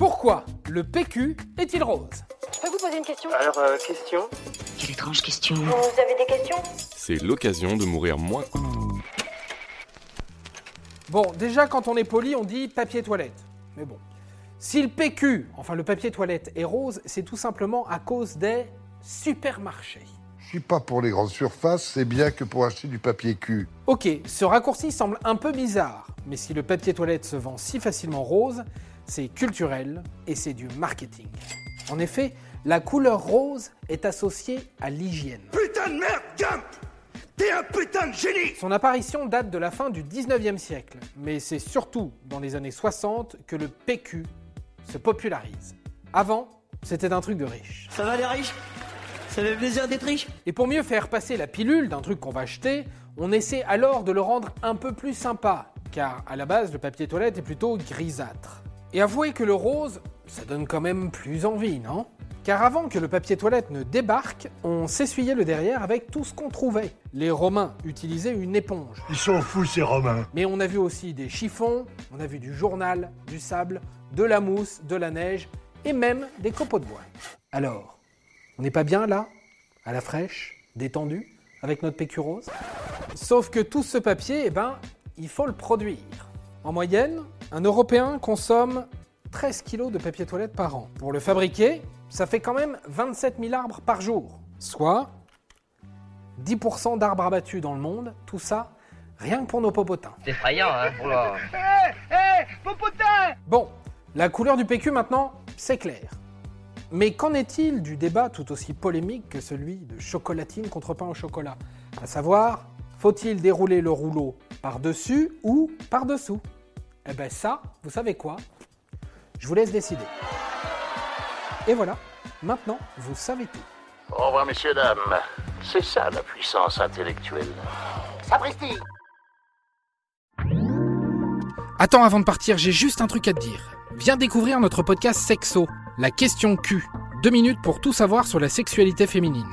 Pourquoi le PQ est-il rose? Je peux vous poser une question? Alors, euh, question? Quelle étrange question. Vous avez des questions? C'est l'occasion de mourir moins. Bon, déjà quand on est poli, on dit papier toilette. Mais bon. Si le PQ, enfin le papier toilette, est rose, c'est tout simplement à cause des supermarchés. Je suis pas pour les grandes surfaces, c'est bien que pour acheter du papier cul. Ok, ce raccourci semble un peu bizarre, mais si le papier toilette se vend si facilement rose, c'est culturel et c'est du marketing. En effet, la couleur rose est associée à l'hygiène. Putain de merde, Gump T'es un putain de génie Son apparition date de la fin du 19e siècle, mais c'est surtout dans les années 60 que le PQ se popularise. Avant, c'était un truc de riche. Ça va les riches? Ça fait plaisir d'être riche? Et pour mieux faire passer la pilule d'un truc qu'on va acheter, on essaie alors de le rendre un peu plus sympa, car à la base, le papier toilette est plutôt grisâtre. Et avouez que le rose, ça donne quand même plus envie, non? Car avant que le papier toilette ne débarque, on s'essuyait le derrière avec tout ce qu'on trouvait. Les Romains utilisaient une éponge. Ils sont fous ces Romains. Mais on a vu aussi des chiffons, on a vu du journal, du sable, de la mousse, de la neige et même des copeaux de bois. Alors, on n'est pas bien là? À la fraîche Détendu Avec notre PQ rose? Sauf que tout ce papier, eh ben, il faut le produire. En moyenne, un Européen consomme 13 kilos de papier toilette par an. Pour le fabriquer, ça fait quand même 27 000 arbres par jour. Soit 10% d'arbres abattus dans le monde, tout ça, rien que pour nos popotins. C'est effrayant, hein Oula. Bon, la couleur du PQ maintenant, c'est clair. Mais qu'en est-il du débat tout aussi polémique que celui de chocolatine contre pain au chocolat? À savoir, faut-il dérouler le rouleau par-dessus ou par-dessous? Eh ben ça, vous savez quoi? Je vous laisse décider. Et voilà, maintenant, vous savez tout. Au revoir, messieurs, dames. C'est ça la puissance intellectuelle. Sapristi Attends, avant de partir, j'ai juste un truc à te dire. Viens découvrir notre podcast Sexo, la question Q. Deux minutes pour tout savoir sur la sexualité féminine.